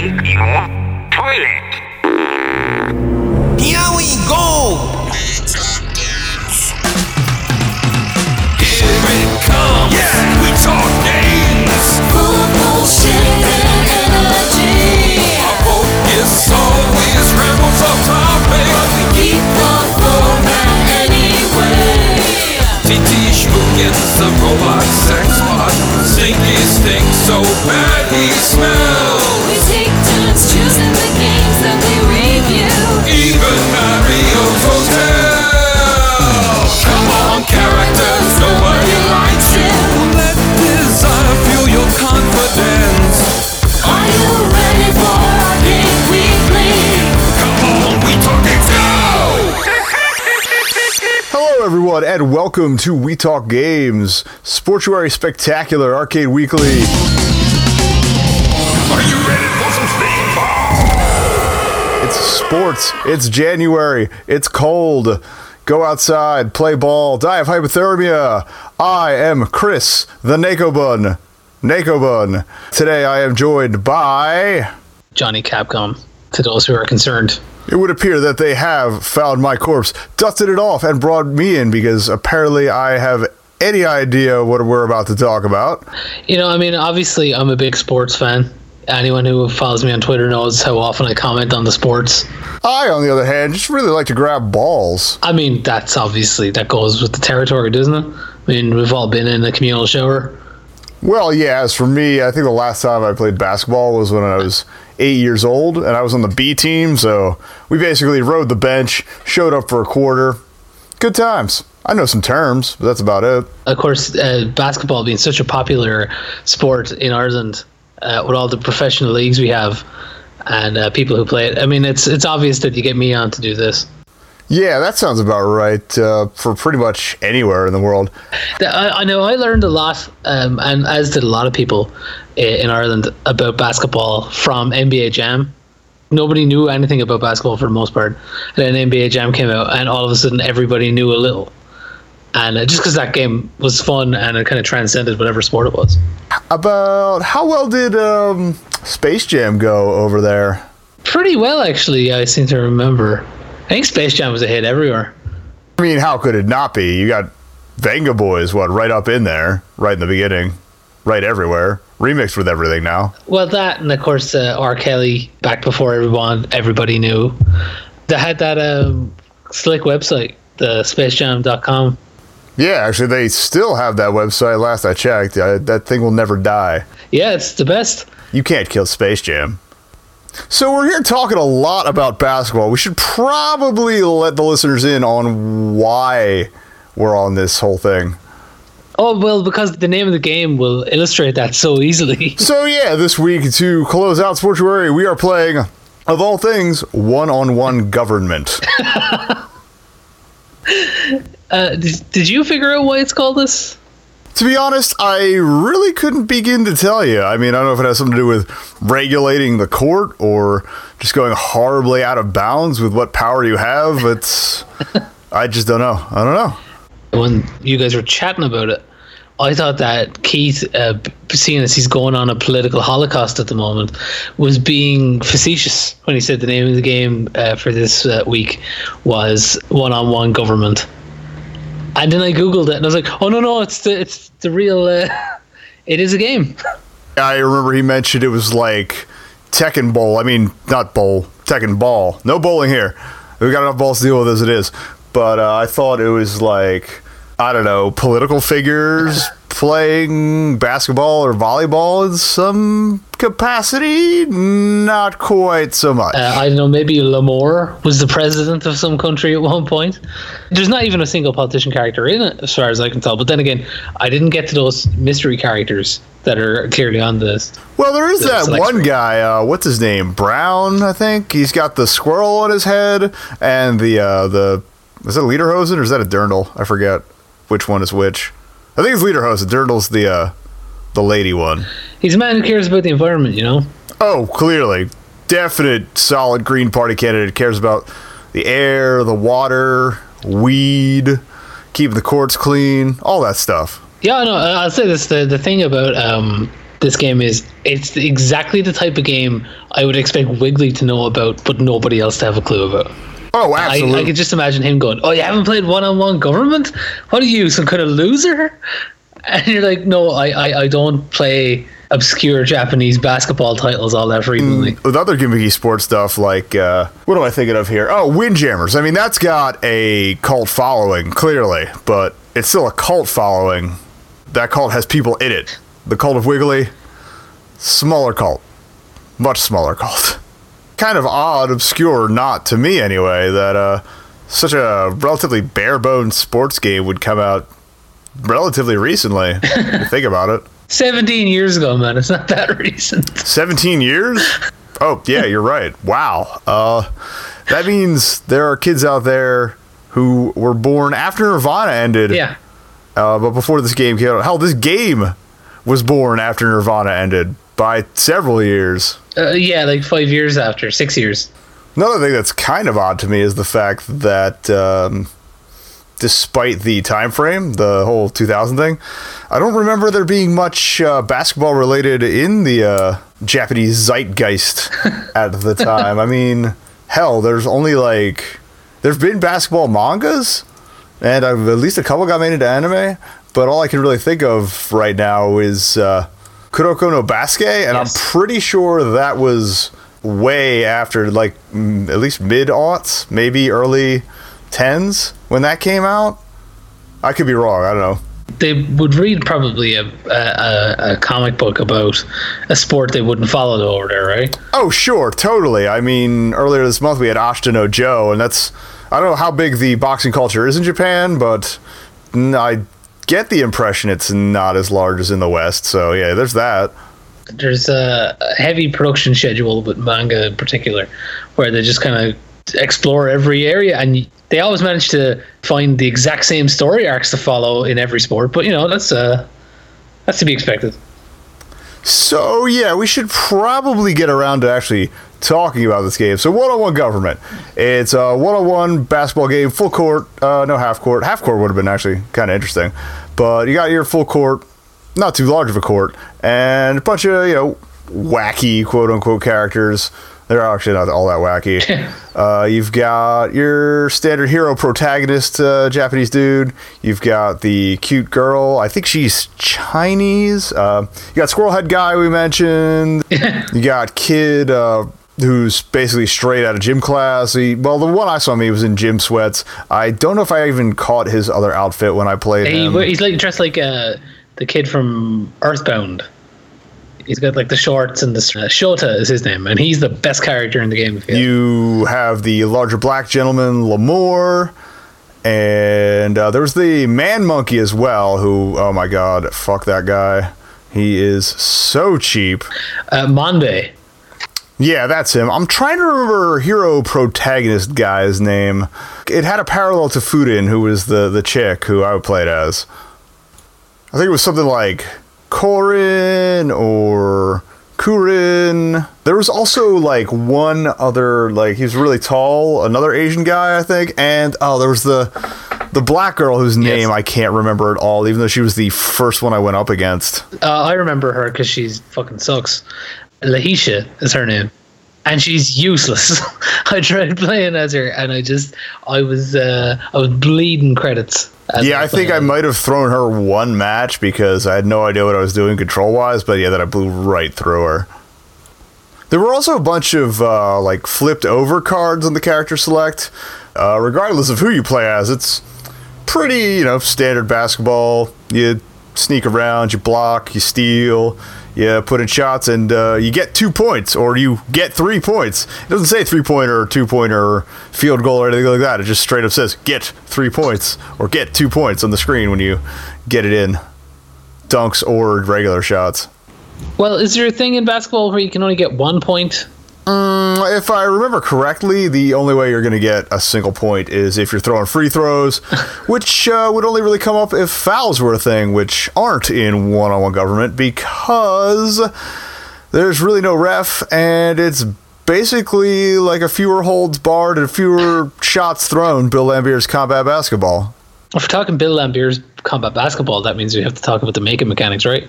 clean your toilet. Here we go! Here it comes. Yeah, we talk games. Full of bullshit and energy. Our focus always rambles off topic. but We keep the format anyway. TT Schmookins, the robot sex bot. Stinky stink so bad he smells. We take turns choosing the games that we review. Even Mario's Hotel. Come on, characters, nobody likes you. Let desire fuel your confidence. Are you ready for our game weekly? Come on, we talking go. Hello, everyone, and welcome to We Talk Games, Sportuary Spectacular Arcade Weekly. Are you ready for some speedball? It's sports. It's January. It's cold. Go outside, play ball, die of hypothermia. I am Chris, the Nako Bun. Nako Bun. Today I am joined by. Johnny Capcom to those who are concerned. It would appear that they have found my corpse, dusted it off, and brought me in because apparently I have any idea what we're about to talk about. You know, I mean, obviously, I'm a big sports fan. Anyone who follows me on Twitter knows how often I comment on the sports. I, on the other hand, just really like to grab balls. I mean, that's obviously that goes with the territory, doesn't it? I mean, we've all been in a communal shower. Well, yeah, as for me, I think the last time I played basketball was when I was eight years old, and I was on the B team, so we basically rode the bench, showed up for a quarter. Good times. I know some terms, but that's about it. Of course, uh, basketball being such a popular sport in Ireland, uh, with all the professional leagues we have and uh, people who play it. I mean, it's it's obvious that you get me on to do this. Yeah, that sounds about right uh, for pretty much anywhere in the world. The- I, I know I learned a lot, um, and as did a lot of people in Ireland about basketball from NBA Jam. Nobody knew anything about basketball for the most part, and then NBA Jam came out, and all of a sudden everybody knew a little. And uh, just because that game was fun and it kind of transcended whatever sport it was. About how well did um, Space Jam go over there? Pretty well, actually. I seem to remember. I think Space Jam was a hit everywhere. I mean, how could it not be? You got Venga Boys, what, right up in there, right in the beginning, right everywhere, remixed with everything now. Well, that and of course uh, R. Kelly back before everyone everybody knew. They had that um, slick website, the spacejam.com. Yeah, actually, they still have that website. Last I checked, uh, that thing will never die. Yeah, it's the best. You can't kill Space Jam. So we're here talking a lot about basketball. We should probably let the listeners in on why we're on this whole thing. Oh well, because the name of the game will illustrate that so easily. So yeah, this week to close out Sportuary, we are playing, of all things, one-on-one government. Uh, did, did you figure out why it's called this? to be honest, I really couldn't begin to tell you. I mean, I don't know if it has something to do with regulating the court or just going horribly out of bounds with what power you have. It's I just don't know. I don't know. When you guys were chatting about it, I thought that Keith, uh, seeing as he's going on a political holocaust at the moment, was being facetious when he said the name of the game uh, for this uh, week was one-on-one government. And then I googled it and I was like, "Oh no, no, it's the it's the real. Uh, it is a game." I remember he mentioned it was like Tecmo Bowl. I mean, not bowl, Tecmo Ball. No bowling here. We got enough balls to deal with as it is. But uh, I thought it was like I don't know, political figures playing basketball or volleyball in some capacity. Not quite so much. Uh, I don't know, maybe Lamore was the president of some country at one point. There's not even a single politician character in it, as far as I can tell. But then again, I didn't get to those mystery characters that are clearly on this. Well, there is the that one screen. guy. Uh, what's his name? Brown, I think. He's got the squirrel on his head and the uh, the is that Lederhosen or is that a Dirndl? I forget which one is which. I think it's Lederhosen. Dirndl's the uh, the lady one. He's a man who cares about the environment, you know? Oh, clearly, definite solid Green Party candidate. Cares about the air, the water, weed, keeping the courts clean, all that stuff. Yeah, no, I'll say this: the the thing about um, this game is. It's exactly the type of game I would expect Wiggly to know about, but nobody else to have a clue about. Oh, I, absolutely. I could just imagine him going, "Oh, you haven't played one-on-one government? What are you, some kind of loser?" And you're like, "No, I, I, I don't play obscure Japanese basketball titles all that frequently." with other gimmicky sports stuff like uh, what am I thinking of here? Oh, Windjammers. I mean, that's got a cult following clearly, but it's still a cult following. That cult has people in it. The cult of Wiggly, smaller cult, much smaller cult. Kind of odd, obscure, not to me anyway, that uh, such a relatively bare bones sports game would come out relatively recently. if you think about it. 17 years ago, man. It's not that recent. 17 years? Oh, yeah, you're right. Wow. Uh, that means there are kids out there who were born after Nirvana ended, Yeah. uh, but before this game came out. Hell, this game was born after Nirvana ended by several years. Uh, yeah, like five years after, six years. Another thing that's kind of odd to me is the fact that um, despite the time frame, the whole 2000 thing, I don't remember there being much uh, basketball related in the uh, Japanese zeitgeist at the time. I mean, hell, there's only like there's been basketball mangas, and I've, at least a couple got made into anime. But all I can really think of right now is uh, Kuroko no Basket, and Yes. I'm pretty sure that was way after, like mm, at least mid aughts, maybe early tens when that came out. I could be wrong. I don't know. They would read probably a, a, a, comic book about a sport they wouldn't follow over there, right? Oh, sure, totally. I mean, earlier this month we had Ashita no Joe, and that's I don't know how big the boxing culture is in Japan, but I get the impression it's not as large as in the West. So yeah, there's that. There's a heavy production schedule with manga in particular, where they just kind of explore every area, and they always manage to find the exact same story arcs to follow in every sport. But you know, that's uh, that's to be expected. So yeah, we should probably get around to actually talking about this game. So one-on-one government. It's a one-on-one basketball game, full court, uh, no half court. Half court would have been actually kind of interesting, but you got your full court, not too large of a court, and a bunch of you know wacky quote-unquote characters. They're actually not all that wacky. uh, you've got your standard hero protagonist, uh, Japanese dude. You've got the cute girl. I think she's Chinese. Uh, you got Squirrel Head guy we mentioned. you got kid uh, who's basically straight out of gym class. He, well, the one I saw me was in gym sweats. I don't know if I even caught his other outfit when I played He, him. he's like dressed like uh, the kid from Earthbound. He's got like the shorts and the uh, Shota is his name, and he's the best character in the game. You, You have the larger black gentleman, Lamore, and uh, there was the man monkey as well. Who, oh my god, fuck that guy. He is so cheap. uh, Monday. Yeah, that's him. I'm trying to remember hero protagonist guy's name. It had a parallel to Fudin, who was the the chick who I played as. I think it was something like Korin or Kurin. There was also like one other like he was really tall, another Asian guy, I think, and oh, there was the the black girl whose name Yes. I can't remember at all, even though she was the first one I went up against. Uh, I remember her because she's fucking sucks. Lahisha is her name, and she's useless. I tried playing as her, and I just I was uh, I was bleeding credits. Yeah, I think I might have thrown her one match because I had no idea what I was doing control wise, but yeah, then I blew right through her. There were also a bunch of uh, like flipped over cards on the character select. Uh, regardless of who you play as, it's pretty, you know, standard basketball. You sneak around, you block, you steal, you put in shots, and uh, you get two points, or you get three points. It doesn't say three pointer, or two pointer, or field goal, or anything like that. It just straight up says get three points, or get two points on the screen when you get it in. Dunks or regular shots. Well, is there a thing in basketball where you can only get one point? If I remember correctly, the only way you're going to get a single point is if you're throwing free throws, which uh, would only really come up if fouls were a thing, which aren't in one on one government because there's really no ref and it's basically like a fewer holds barred and a fewer shots thrown. Bill Laimbeer's combat basketball. If we're talking Bill Laimbeer's combat basketball, that means we have to talk about the making mechanics, right?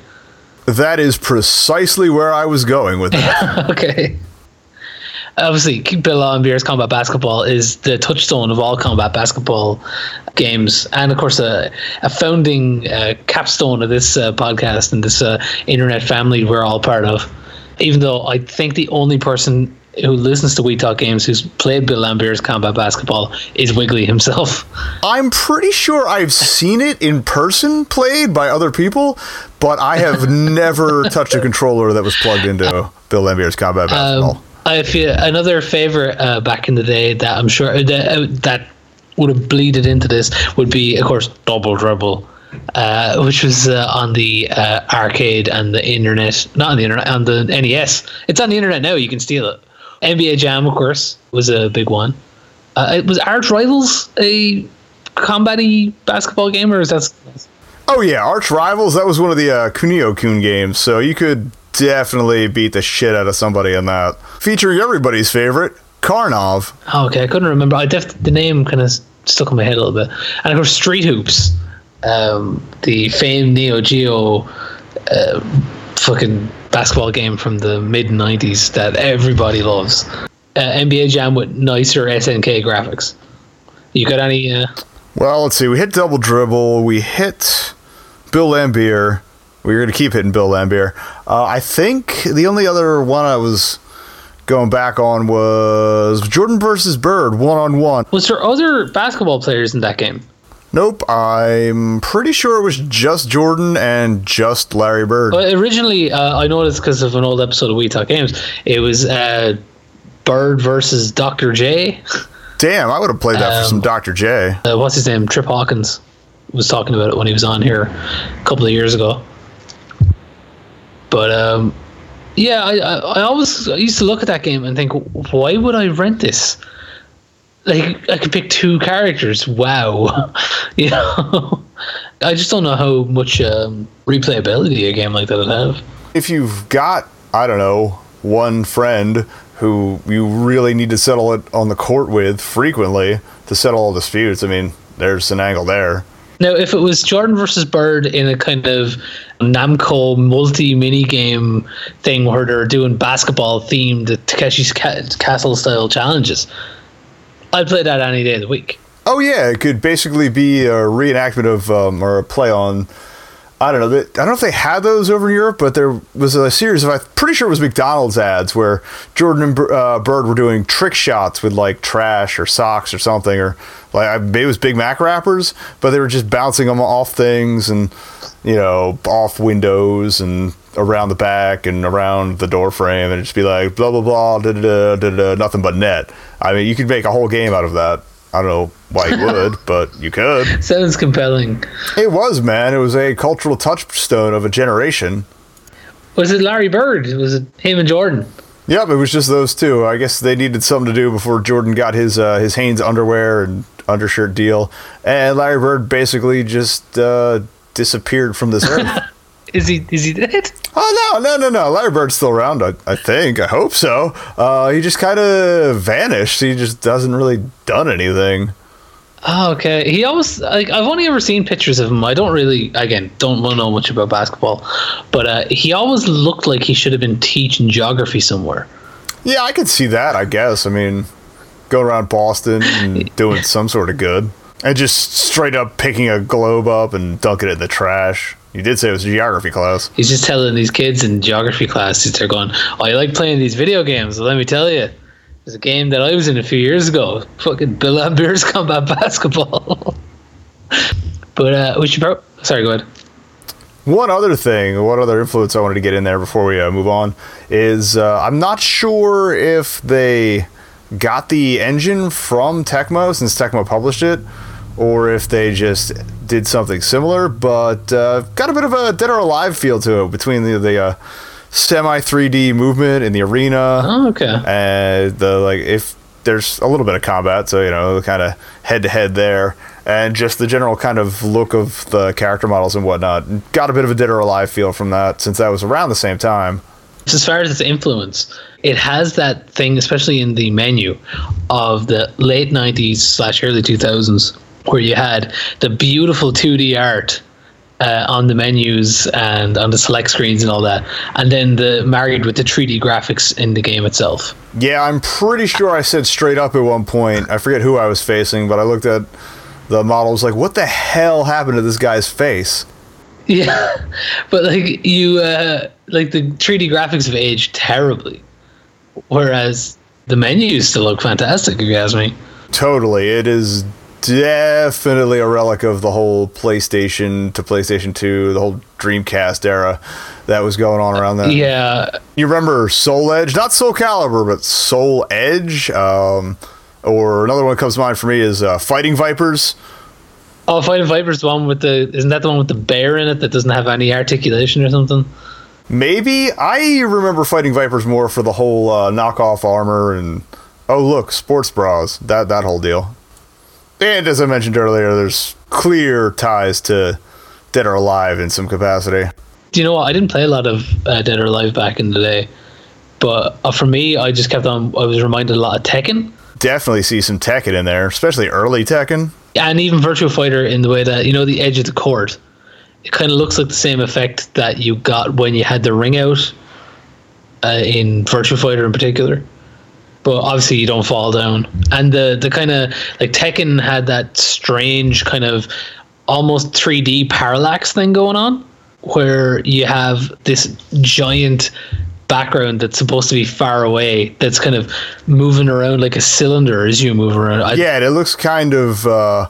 That is precisely where I was going with that. okay. Obviously, Bill Laimbeer's combat basketball is the touchstone of all combat basketball games, and of course, a, a founding uh, capstone of this uh, podcast and this uh, internet family we're all part of. Even though I think the only person who listens to We Talk Games who's played Bill Laimbeer's combat basketball is Wiggly himself. I'm pretty sure I've seen it in person played by other people, but I have never touched a controller that was plugged into Bill Laimbeer's combat basketball. Um, I feel another favorite uh, back in the day that I'm sure that, uh, that would have bleeded into this would be, of course, Double Dribble, uh, which was uh, on the uh, arcade and the internet, not on the internet, on the NES. It's on the internet now. You can steal it. NBA Jam, of course, was a big one. Uh, it was Arch Rivals a combat basketball game, or is that? Oh yeah, Arch Rivals. That was one of the uh, Kunio Kun games, so you could definitely beat the shit out of somebody in that. Featuring everybody's favorite, Karnov. Oh, okay, I couldn't remember. I def- the name kind of stuck in my head a little bit. And of course, Street Hoops, um, the famed Neo Geo uh, fucking basketball game from the mid '90s that everybody loves. Uh, NBA Jam with nicer SNK graphics. You got any? Uh, Well, let's see. We hit double dribble. We hit Bill Laimbeer. We are going to keep hitting Bill Laimbeer. Uh, I think the only other one I was going back on was Jordan versus Bird, one on one. was there other basketball players in that game? Nope, I'm pretty sure it was just Jordan and just Larry Bird. Well, originally, uh, I noticed because of an old episode of We Talk Games. It was uh, Bird versus Dr. J. Damn, I would have played that for some Um, Dr. J. uh, what's his name? Trip Hawkins was talking about it when he was on here a couple of years ago. But um, yeah, I, I, I always I used to look at that game and think, why would I rent this? Like I could pick two characters. Wow, you know. I just don't know how much um, replayability a game like that would have. If you've got, I don't know, one friend who you really need to settle it on the court with frequently to settle all disputes, I mean, there's an angle there. Now, if it was Jordan versus Bird in a kind of Namco multi mini game thing where they're doing basketball themed Takeshi's Ca- Castle style challenges, I'd play that any day of the week. Oh yeah, it could basically be a reenactment of um, or a play on. I don't know. I don't know if they had those over in Europe, but there was a series of. I'm pretty sure it was McDonald's ads where Jordan and uh, Bird were doing trick shots with like trash or socks or something, or like maybe it was Big Mac wrappers, but they were just bouncing them off things and you know off windows and around the back and around the door frame, and just be like blah blah blah, da da da da nothing but net. I mean, you could make a whole game out of that. I don't know why you would, but you could. Sounds compelling. It was, man. It was a cultural touchstone of a generation. Was it Larry Bird? Was it him and Jordan? Yep, it was just those two. I guess they needed something to do before Jordan got his uh, his Hanes underwear and undershirt deal, and Larry Bird basically just uh, disappeared from this earth. Is he is he dead? oh no, no, no, no! Larry Bird's still around. I, I think. I hope so. Uh, he just kind of vanished. He just doesn't really done anything. Oh, okay. He always like I've only ever seen pictures of him. I don't really again don't know much about basketball, but uh, he always looked like he should have been teaching geography somewhere. Yeah, I could see that. I guess. I mean, going around Boston and doing some sort of good, and just straight up picking a globe up and dunking it in the trash. You did say it was a geography class. He's just telling these kids in geography classes they're going, "Oh, I like playing these video games." Well, let me tell you, there's a game that I was in a few years ago. Fucking Bill Lambert's combat basketball. but uh, we should. Pro- Sorry, go ahead. One other thing, one other influence I wanted to get in there before we uh, move on is uh, I'm not sure if they got the engine from Tecmo since Tecmo published it, or if they just did something similar, but uh, got a bit of a Dead or Alive feel to it between the, the uh, semi 3D movement in the arena Oh, okay. and the like if there's a little bit of combat so you know kind of head to head there and just the general kind of look of the character models and whatnot got a bit of a dead or alive feel from that since that was around the same time as far as its influence, it has that thing, especially in the menu of the late '90s slash early 2000s, where you had the beautiful 2D art uh, on the menus and on the select screens and all that, and then the married with the 3D graphics in the game itself. Yeah, I'm pretty sure I said straight up at one point. I forget who I was facing, but I looked at the model. Was like, what the hell happened to this guy's face? Yeah, but like you, uh, like the 3D graphics have aged terribly, whereas the menus still look fantastic. If you ask me. Totally, it is definitely a relic of the whole PlayStation to PlayStation 2, the whole Dreamcast era that was going on around then. Yeah, You remember Soul Edge? Not Soul Calibur, but Soul Edge. Um, or another one that comes to mind for me is uh, Fighting Vipers. Oh, Fighting Viper's the one with the isn't that the one with the bear in it that doesn't have any articulation or something? Maybe I remember Fighting Vipers more for the whole uh, knockoff armor and oh look, sports bras that that whole deal. And as I mentioned earlier, there's clear ties to Dead or Alive in some capacity. Do you know what? I didn't play a lot of uh, Dead or Alive back in the day, but uh, for me, I just kept on. I was reminded a lot of Tekken Definitely see some Tekken in there, especially early Tekken. and even Virtual Fighter in the way that you know the edge of the court. It kind of looks like the same effect that you got when you had the ring out uh, in Virtual Fighter in particular. But obviously, you don't fall down. And the the kind of like Tekken had that strange kind of almost 3D parallax thing going on, where you have this giant background that's supposed to be far away that's kind of moving around like a cylinder as you move around. I, Yeah, it looks kind of uh,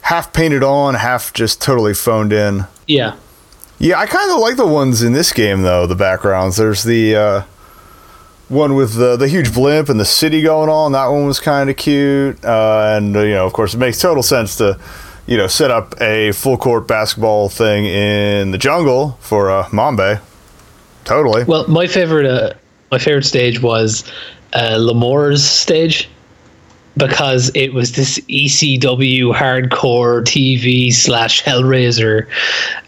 half painted on, half just totally phoned in. yeah. Yeah, I kind of like the ones in this game though. The backgrounds. There's the uh, one with the the huge blimp and the city going on. That one was kind of cute, uh, and you know, of course, it makes total sense to you know set up a full court basketball thing in the jungle for uh, Mambe. Totally. Well, my favorite, uh, my favorite stage was uh, Lamore's stage because it was this ECW hardcore TV slash Hellraiser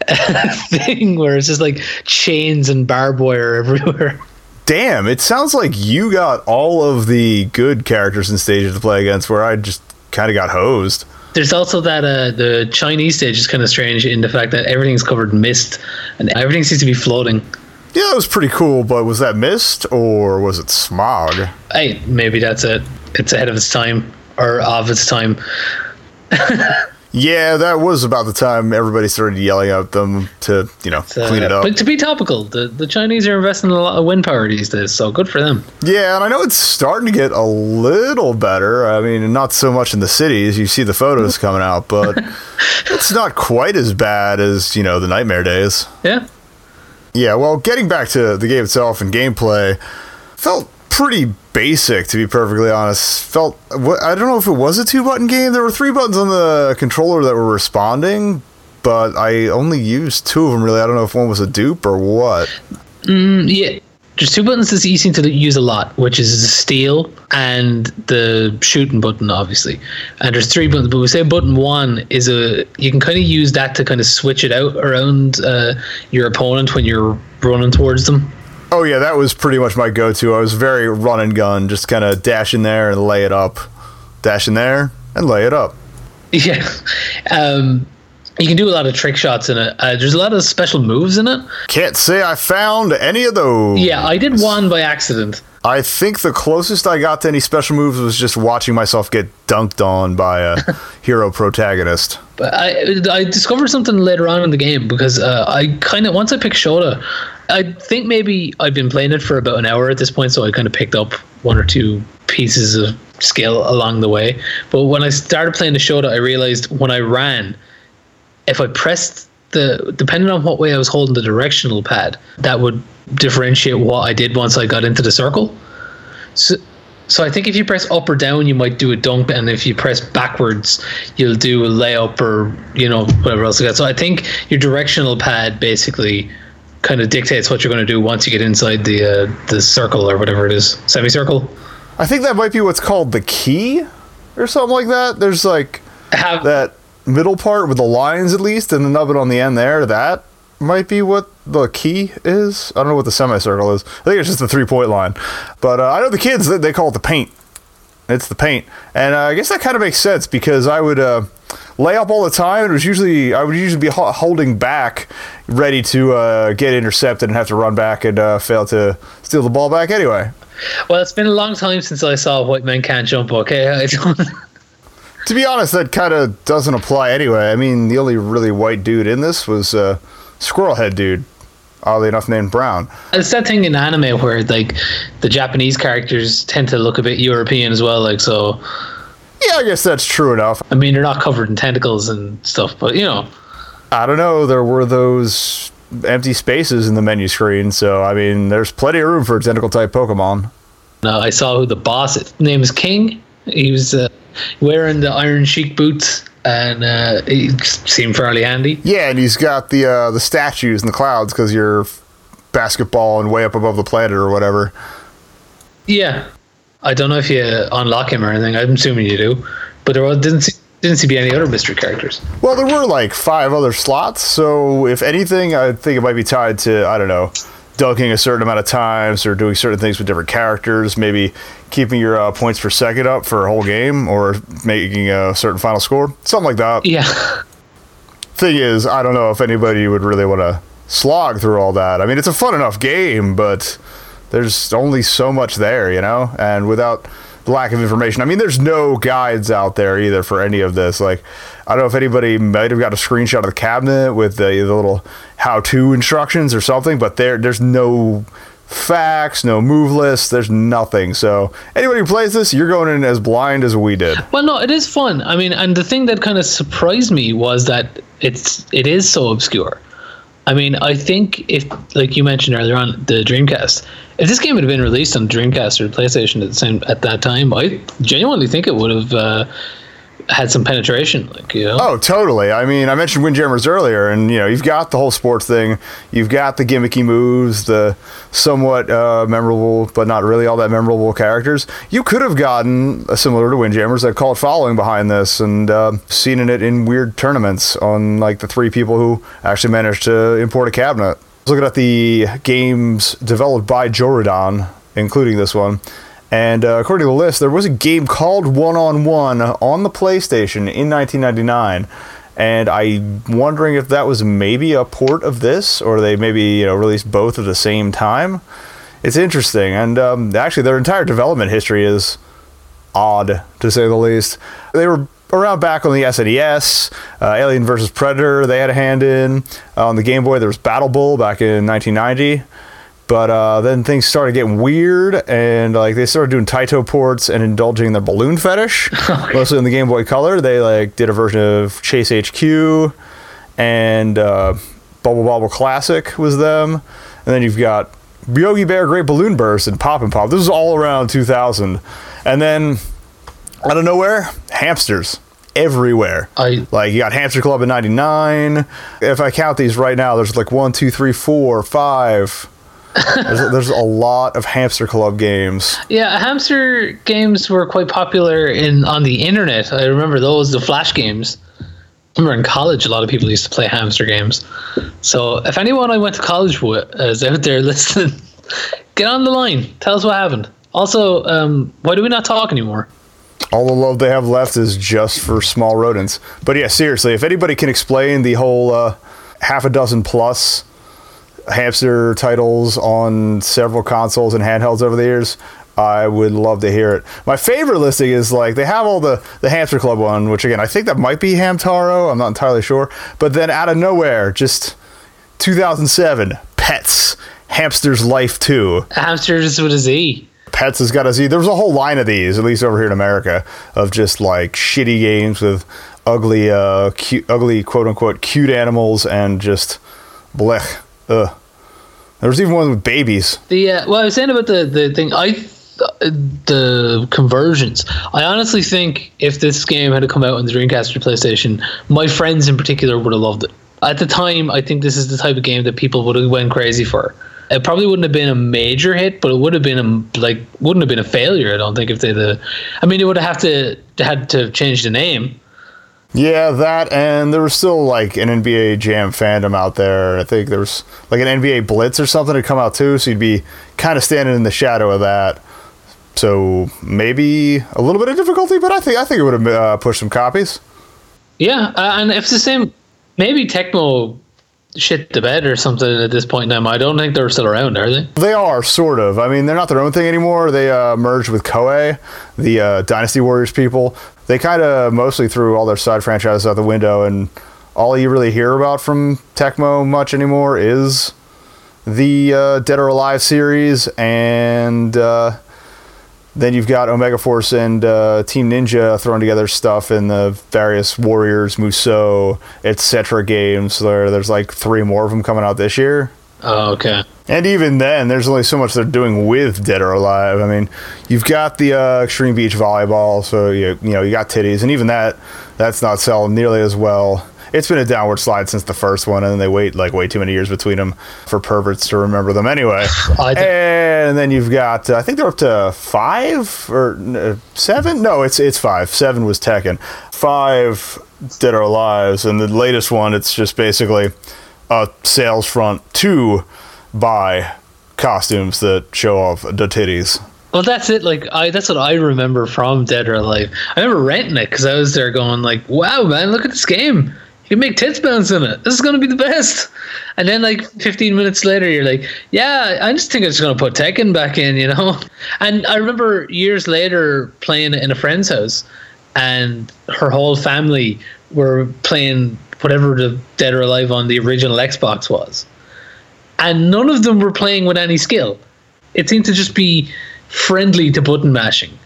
thing where it's just like chains and barbed wire everywhere. Damn, it sounds like you got all of the good characters and stages to play against, where I just kind of got hosed. There's also that uh, the Chinese stage is kind of strange in the fact that everything's covered in mist and everything seems to be floating. Yeah, it was pretty cool, but was that mist or was it smog? Hey, maybe that's it. It's ahead of its time or of its time. Yeah, that was about the time everybody started yelling at them to, you know, Uh, clean it up. But to be topical, the, the Chinese are investing in a lot of wind power these days, so good for them. Yeah, and I know it's starting to get a little better. I mean, not so much in the cities. You see the photos coming out, but it's not quite as bad as, you know, the nightmare days. Yeah. Yeah, well, getting back to the game itself and gameplay, felt pretty basic to be perfectly honest. Felt I don't know if it was a two button game. There were three buttons on the controller that were responding, but I only used two of them really. I don't know if one was a dupe or what. Mm, yeah. There's two buttons that's easy to use a lot, which is the steal and the shooting button, obviously. And there's three buttons, but we say button one is a you can kind of use that to kind of switch it out around uh, your opponent when you're running towards them. Oh yeah, that was pretty much my go-to. I was very run and gun, just kind of dash in there and lay it up, dash in there and lay it up. Yeah. Um, you can do a lot of trick shots in it. Uh, there's a lot of special moves in it. Can't say I found any of those. Yeah, I did one by accident. I think the closest I got to any special moves was just watching myself get dunked on by a hero protagonist. But I I discovered something later on in the game because uh, I kind of once I picked Shota, I think maybe I've been playing it for about an hour at this point, so I kind of picked up one or two pieces of skill along the way. But when I started playing the Shota, I realized when I ran, if I pressed the depending on what way I was holding the directional pad, that would differentiate what I did once I got into the circle. So, so I think if you press up or down, you might do a dunk, and if you press backwards, you'll do a layup or you know whatever else you got. So I think your directional pad basically kind of dictates what you're going to do once you get inside the uh, the circle or whatever it is, semicircle. I think that might be what's called the key or something like that. There's like Have that middle part with the lines at least and the nubbin on the end there. That might be what the key is. I don't know what the semicircle is. I think it's just the three point line. But uh, I know the kids, they- they call it the paint. It's the paint, and uh, I guess that kind of makes sense because I would uh, lay up all the time. It was usually I would usually be ho- holding back, ready to uh, get intercepted and have to run back and uh, fail to steal the ball back anyway. Well, it's been a long time since I saw White Men Can't Jump. Okay, I don't. To be honest, that kind of doesn't apply anyway. I mean, the only really white dude in this was uh, Squirrel Head dude, oddly enough named Brown. It's that thing in anime where like the Japanese characters tend to look a bit European as well. Like so, Yeah, I guess that's true enough. I mean, they're not covered in tentacles and stuff, but you know, I don't know. There were those empty spaces in the menu screen, so I mean, there's plenty of room for tentacle type Pokemon. no, I saw who the boss. Is. Name is King. He was uh, wearing the Iron Sheik boots, and uh, he seemed fairly handy. Yeah, and he's got the uh, the statues in the clouds because you're basketball and way up above the planet or whatever. Yeah, I don't know if you unlock him or anything. I'm assuming you do, but there was, didn't see, didn't seem to be any other mystery characters. Well, there were like five other slots, so if anything, I think it might be tied to I don't know, dunking a certain amount of times or doing certain things with different characters, maybe keeping your uh, points per second up for a whole game or making a certain final score, something like that. Yeah, Thing is, I don't know if anybody would really want to slog through all that. I mean, it's a fun enough game, but there's only so much there, you know, and without the lack of information. I mean, there's no guides out there either for any of this. Like, I don't know if anybody might have got a screenshot of the cabinet with the, the little how-to instructions or something, but there there's no facts, no move lists, there's nothing. So anybody who plays this, you're going in as blind as we did. well, no, it is fun. I mean, and the thing that kind of surprised me was that it's it is so obscure. I mean, I think if, like you mentioned earlier on, the Dreamcast, if this game had been released on Dreamcast or PlayStation at the same at that time, I genuinely think it would have uh, had some penetration. Like you know, Oh, totally. I mean, I mentioned Windjammers earlier, and you know, you've got the whole sports thing. You've got the gimmicky moves, the somewhat uh, memorable but not really all that memorable characters. You could have gotten a similar to Windjammers a cult following behind this, and uh, seen it in weird tournaments on like the three people who actually managed to import a cabinet. Looking at the games developed by Jorudan, including this one. And uh, according to the list, there was a game called One on One on the PlayStation in 1999. And I'm wondering if that was maybe a port of this, or they maybe you know released both at the same time. It's interesting, and um, actually, their entire development history is odd to say the least. They were around back on the SNES, uh, Alien vs Predator. They had a hand in uh, on the Game Boy. There was Battle Bull back in 1990. But uh, then things started getting weird, and like they started doing Taito ports and indulging their balloon fetish, mostly on the Game Boy Color. They like did a version of Chase HQ, and uh, Bubble Bobble Classic was them, and then you've got Yogi Bear Great Balloon Burst and Pop and Pop. This is all around 2000, and then out of nowhere, hamsters everywhere. I Like you got Hamster Club in '99. If I count these right now, there's like one, two, three, four, five. There's, there's a lot of Hamster Club games. Yeah, hamster games were quite popular in on the internet. I remember those, the flash games. I remember in college, a lot of people used to play hamster games. So if anyone I went to college with is out there listening, get on the line. Tell us what happened. Also, um, why do we not talk anymore? All the love they have left is just for small rodents. But yeah, seriously, if anybody can explain the whole uh, half a dozen plus hamster titles on several consoles and handhelds over the years, I would love to hear it. My favorite listing is like they have all the the Hamster Club one, which again I think that might be Hamtaro. I'm not entirely sure. But then out of nowhere, just 2007, Pets, Hamster's Life 2. Hamsters with a Z. Pets has got a Z. There was a whole line of these, at least over here in America, of just like shitty games with ugly, uh, cute, ugly quote unquote cute animals and just blech. Ugh. There was even one with babies. The uh, well, I was saying about the the thing. I the conversions. I honestly think if this game had come out on the Dreamcast or PlayStation, my friends in particular would have loved it. At the time, I think this is the type of game that people would have went crazy for. It probably wouldn't have been a major hit, but it would have been a like wouldn't have been a failure. I don't think if they the. I mean, it would have to had to change the name. Yeah, that, and there was still like an NBA Jam fandom out there. I think there was like an NBA Blitz or something to come out too, so you'd be kind of standing in the shadow of that. So maybe a little bit of difficulty, but I think I think it would have uh, pushed some copies. Yeah, uh, and if the same, maybe Tecmo shit the bed or something at this point in time. I don't think they're still around, are they? They are sort of. I mean, they're not their own thing anymore. They uh, merged with Koei, the uh, Dynasty Warriors people. They kind of mostly threw all their side franchises out the window, and all you really hear about from Tecmo much anymore is the uh, Dead or Alive series, and uh, then you've got Omega Force and uh, Team Ninja throwing together stuff in the various Warriors, Musou, etc. games. There, there's like three more of them coming out this year. Oh, okay. And even then, there's only so much they're doing with Dead or Alive. I mean, you've got the uh, Extreme Beach Volleyball, so you you know you got titties, and even that that's not selling nearly as well. It's been a downward slide since the first one, and then they wait like way too many years between them for perverts to remember them anyway. Th- and then you've got uh, I think they're up to five or uh, seven. No, it's it's five. Seven was Tekken. Five Dead or Alive, and the latest one it's just basically a sales front to buy costumes that show off the titties. Well, that's it. Like, I that's what I remember from Dead or Alive. I remember renting it because I was there going like, "Wow, man, look at this game! You make tits bounce in it. This is gonna be the best." And then, like 15 minutes later, you're like, "Yeah, I just think I'm just gonna put Tekken back in," you know. And I remember years later playing in a friend's house, and her whole family were playing whatever the Dead or Alive on the original Xbox was, and none of them were playing with any skill. It seemed to just be friendly to button mashing.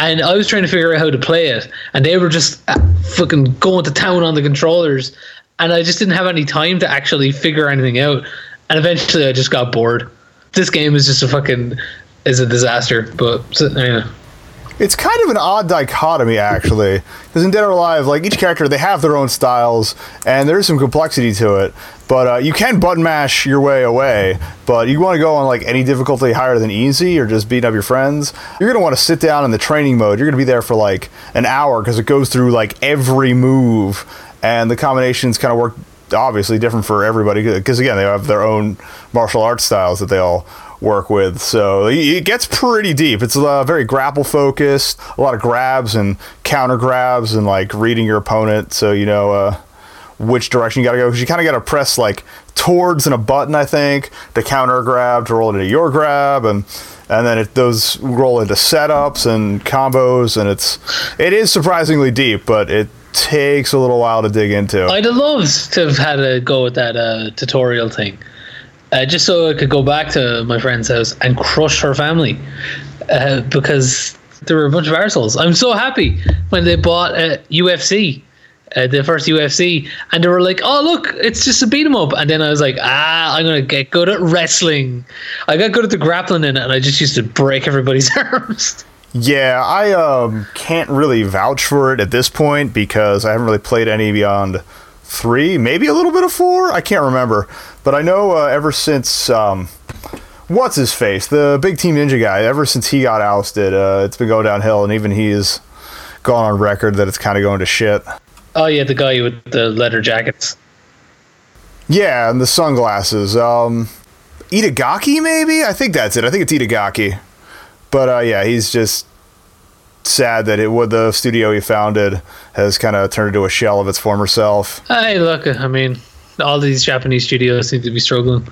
And I was trying to figure out how to play it, and they were just uh, fucking going to town on the controllers, and I just didn't have any time to actually figure anything out. And eventually, I just got bored. This game is just a fucking is a disaster. But so, yeah. It's kind of an odd dichotomy, actually, because in Dead or Alive, like each character, they have their own styles, and there is some complexity to it. But uh, you can button mash your way away. But you want to go on like any difficulty higher than easy, or just beating up your friends. You're gonna want to sit down in the training mode. You're gonna be there for like an hour because it goes through like every move, and the combinations kind of work obviously different for everybody because again they have their own martial arts styles that they all work with. So it gets pretty deep. It's uh, very grapple focused a lot of grabs and counter grabs and like reading your opponent. So you know uh, which direction you got to go because you kind of got to press like towards and a button i think. To counter grab to roll into your grab and and then it those roll into setups and combos and it's it is surprisingly deep but it takes a little while to dig into. I'd have loved to have had a go at that uh, tutorial thing, uh, just so I could go back to my friend's house and crush her family, uh, because there were a bunch of arseholes. I'm so happy when they bought uh, UFC, uh, the first UFC, and they were like, "Oh look, it's just a beat 'em up," and then I was like, "Ah, I'm gonna get good at wrestling." I got good at the grappling in it, and I just used to break everybody's arms. Yeah, I um, can't really vouch for it at this point because I haven't really played any beyond three, maybe a little bit of four. I can't remember, but I know uh, ever since um, what's his face, the big Team Ninja guy, ever since he got ousted, uh, it's been going downhill, and even he's gone on record that it's kind of going to shit. Oh yeah, the guy with the leather jackets. Yeah, and the sunglasses. Um, Itagaki, maybe? I think that's it. I think it's Itagaki. But uh, yeah, he's just sad that it what the studio he founded has kind of turned into a shell of its former self. Hey, look, I mean, all these Japanese studios seem to be struggling.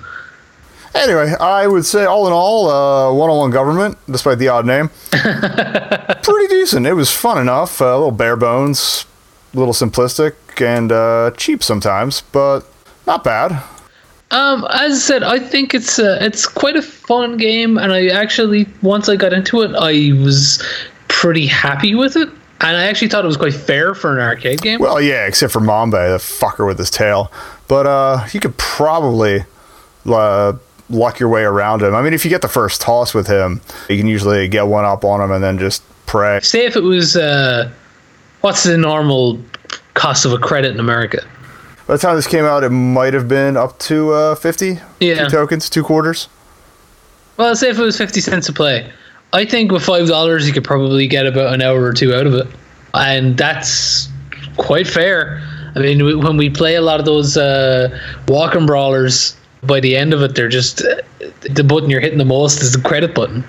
Anyway, I would say all in all, uh, one-on-one government, despite the odd name, pretty decent. It was fun enough, uh, a little bare bones, a little simplistic, and uh, cheap sometimes, but not bad. Um, as I said, I think it's uh, it's quite a fun game, and I actually once I got into it, I was pretty happy with it, and I actually thought it was quite fair for an arcade game. Well, yeah, except for Mambe, the fucker with his tail. But uh, you could probably uh, luck your way around him. I mean, if you get the first toss with him, you can usually get one up on him and then just pray. Say if it was uh, what's the normal cost of a credit in America? By the time this came out, it might have been up to uh, 50 Yeah. two tokens, two quarters. Well, say if it was fifty cents a play. I think with five dollars, you could probably get about an hour or two out of it, and that's quite fair. I mean, when we play a lot of those uh, walking brawlers, by the end of it, they're just the button you're hitting the most is the credit button.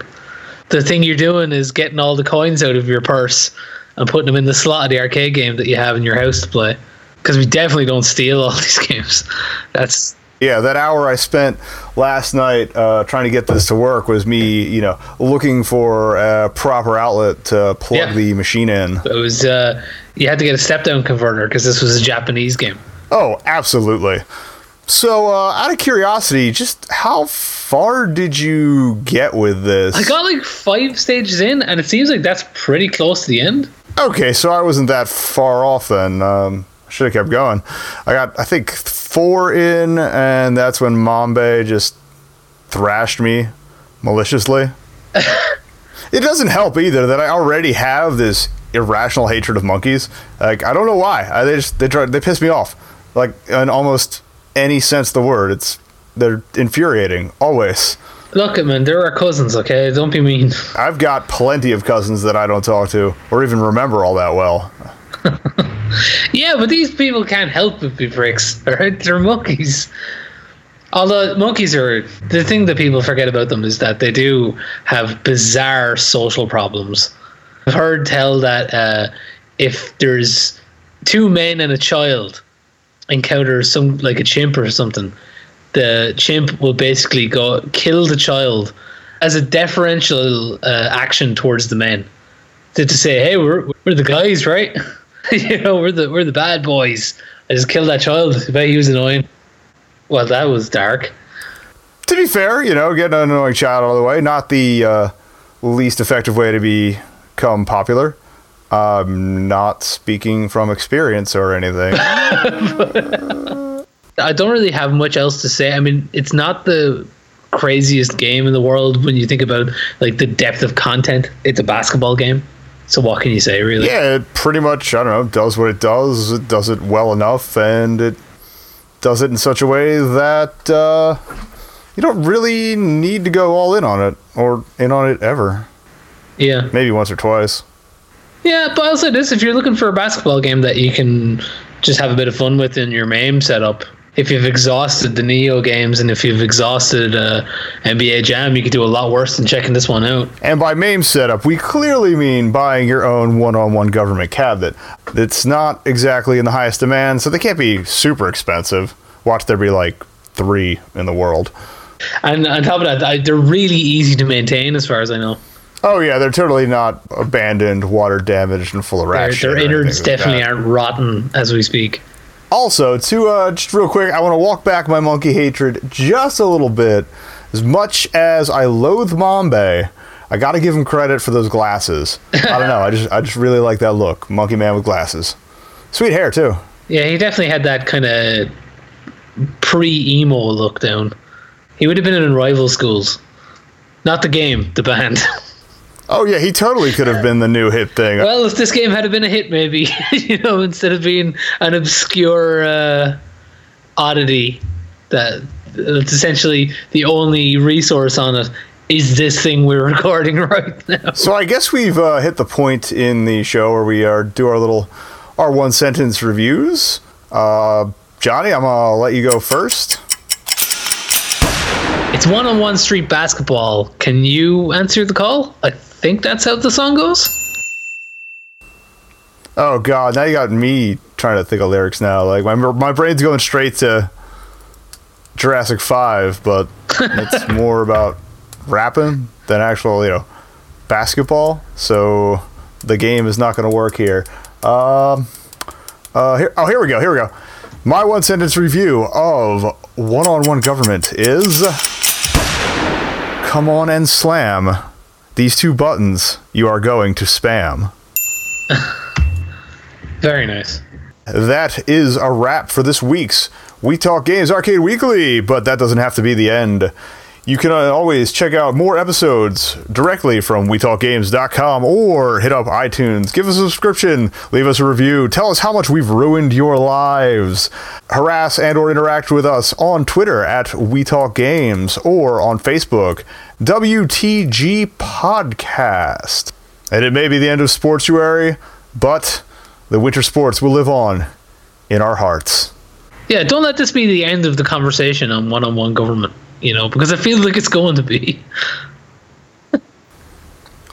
the thing you're doing is getting all the coins out of your purse and putting them in the slot of the arcade game that you have in your house to play. Because we definitely don't steal all these games. That's Yeah, that hour I spent last night uh, trying to get this to work was me, you know, looking for a proper outlet to plug Yeah. the machine in. it was uh, you had to get a step down converter because this was a Japanese game. Oh, absolutely. So, uh, out of curiosity, just how far did you get with this? I got like five stages in, and it seems like that's pretty close to the end. Okay, so I wasn't that far off then. Um, should have kept going. I got, I think, four in, and that's when Mombe just thrashed me maliciously. it doesn't help either that I already have this irrational hatred of monkeys. Like I don't know why. I, they just they try they piss me off. Like in almost any sense of the word. It's they're infuriating always. Look, at man, they're our cousins. Okay, don't be mean. I've got plenty of cousins that I don't talk to or even remember all that well. Yeah, but these people can't help but be bricks, right, they're monkeys. Although monkeys are the thing that people forget about them is that they do have bizarre social problems. I've heard tell that uh, if there's two men and a child encounter some like a chimp or something, the chimp will basically go kill the child as a deferential uh, action towards the men. To, to say, hey, we're we're the guys, right? you know, we're the we're the bad boys. I just killed that child. I bet he was annoying. Well, that was dark. To be fair, you know, get an annoying child out of the way, not the uh, least effective way to become popular. I'm not speaking from experience or anything. I don't really have much else to say. I mean, it's not the craziest game in the world when you think about like the depth of content. It's a basketball game. So what can you say, really? yeah, it pretty much, I don't know, does what it does. It does it well enough, and it does it in such a way that uh, you don't really need to go all in on it or in on it ever. Yeah. Maybe once or twice. Yeah, but I'll say this: if you're looking for a basketball game that you can just have a bit of fun with in your MAME setup, if you've exhausted the Neo games and if you've exhausted uh, NBA Jam, you could do a lot worse than checking this one out. And by MAME setup, we clearly mean buying your own one on one government cabinet. It's not exactly in the highest demand, so they can't be super expensive. Watch there be like three in the world. And on top of that, I, they're really easy to maintain, as far as I know. Oh, yeah, they're totally not abandoned, water damaged, and full of rats. Their, their innards definitely that. aren't rotten as we speak. Also, to uh, just real quick, I want to walk back my monkey hatred just a little bit. As much as I loathe Mombe, I got to give him credit for those glasses. I don't know. I just I just really like that look, monkey man with glasses. Sweet hair too. Yeah, he definitely had that kind of pre-emo look down. He would have been in rival schools, not the game, the band. Oh yeah, he totally could have been the new hit thing. well, if this game had been a hit, maybe you know, instead of being an obscure uh, oddity that that's essentially the only resource on it is this thing we're recording right now. So I guess we've uh, hit the point in the show where we are do our little our one sentence reviews. Uh, Johnny, I'm gonna let you go first. It's one-on-one street basketball. Can you answer the call? I think that's how the song goes. Oh God, now you got me trying to think of lyrics now. Like my my brain's going straight to Jurassic Five, but it's more about rapping than actual you know basketball. So the game is not going to work here. Um, uh, here, oh, here we go. Here we go. My one sentence review of one on one government is come on and slam these two buttons you are going to spam. Very nice. That is a wrap for this week's We Talk Games Arcade Weekly, but that doesn't have to be the end. You can uh, always check out more episodes directly from WeTalkGames.com or hit up iTunes, give us a subscription, leave us a review, tell us how much we've ruined your lives. Harass and or interact with us on Twitter at WeTalkGames or on Facebook, WTG Podcast. And it may be the end of Sportsuary, but the winter sports will live on in our hearts. Yeah, don't let this be the end of the conversation on one-on-one government. You know, because I feel like it's going to be.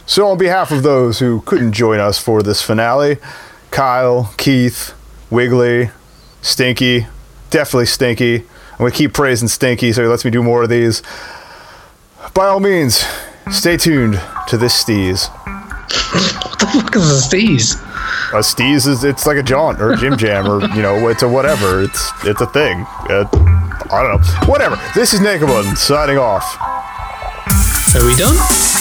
So, on behalf of those who couldn't join us for this finale, Kyle, Keith, Wiggly, Stinky, definitely Stinky. I'm going to keep praising Stinky so he lets me do more of these. By all means, stay tuned to this Steez. What the fuck is a Steez? A Steez is it's like a jaunt or a Jim Jam or you know it's a whatever. It's it's a thing. Uh, I don't know. Whatever. This is Nakabun signing off. Are we done?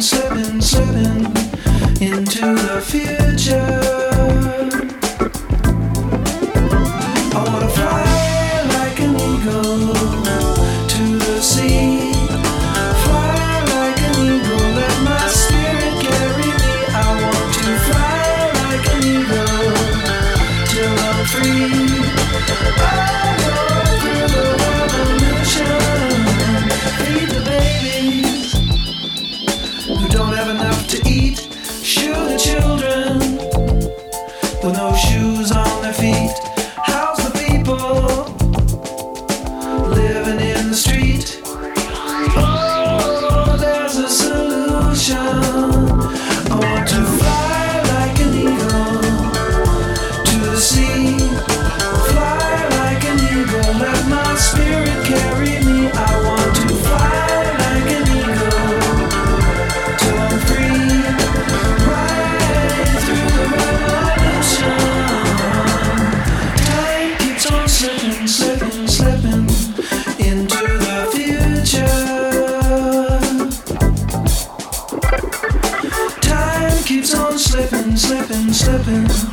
Slipping, slipping into the future. slipping.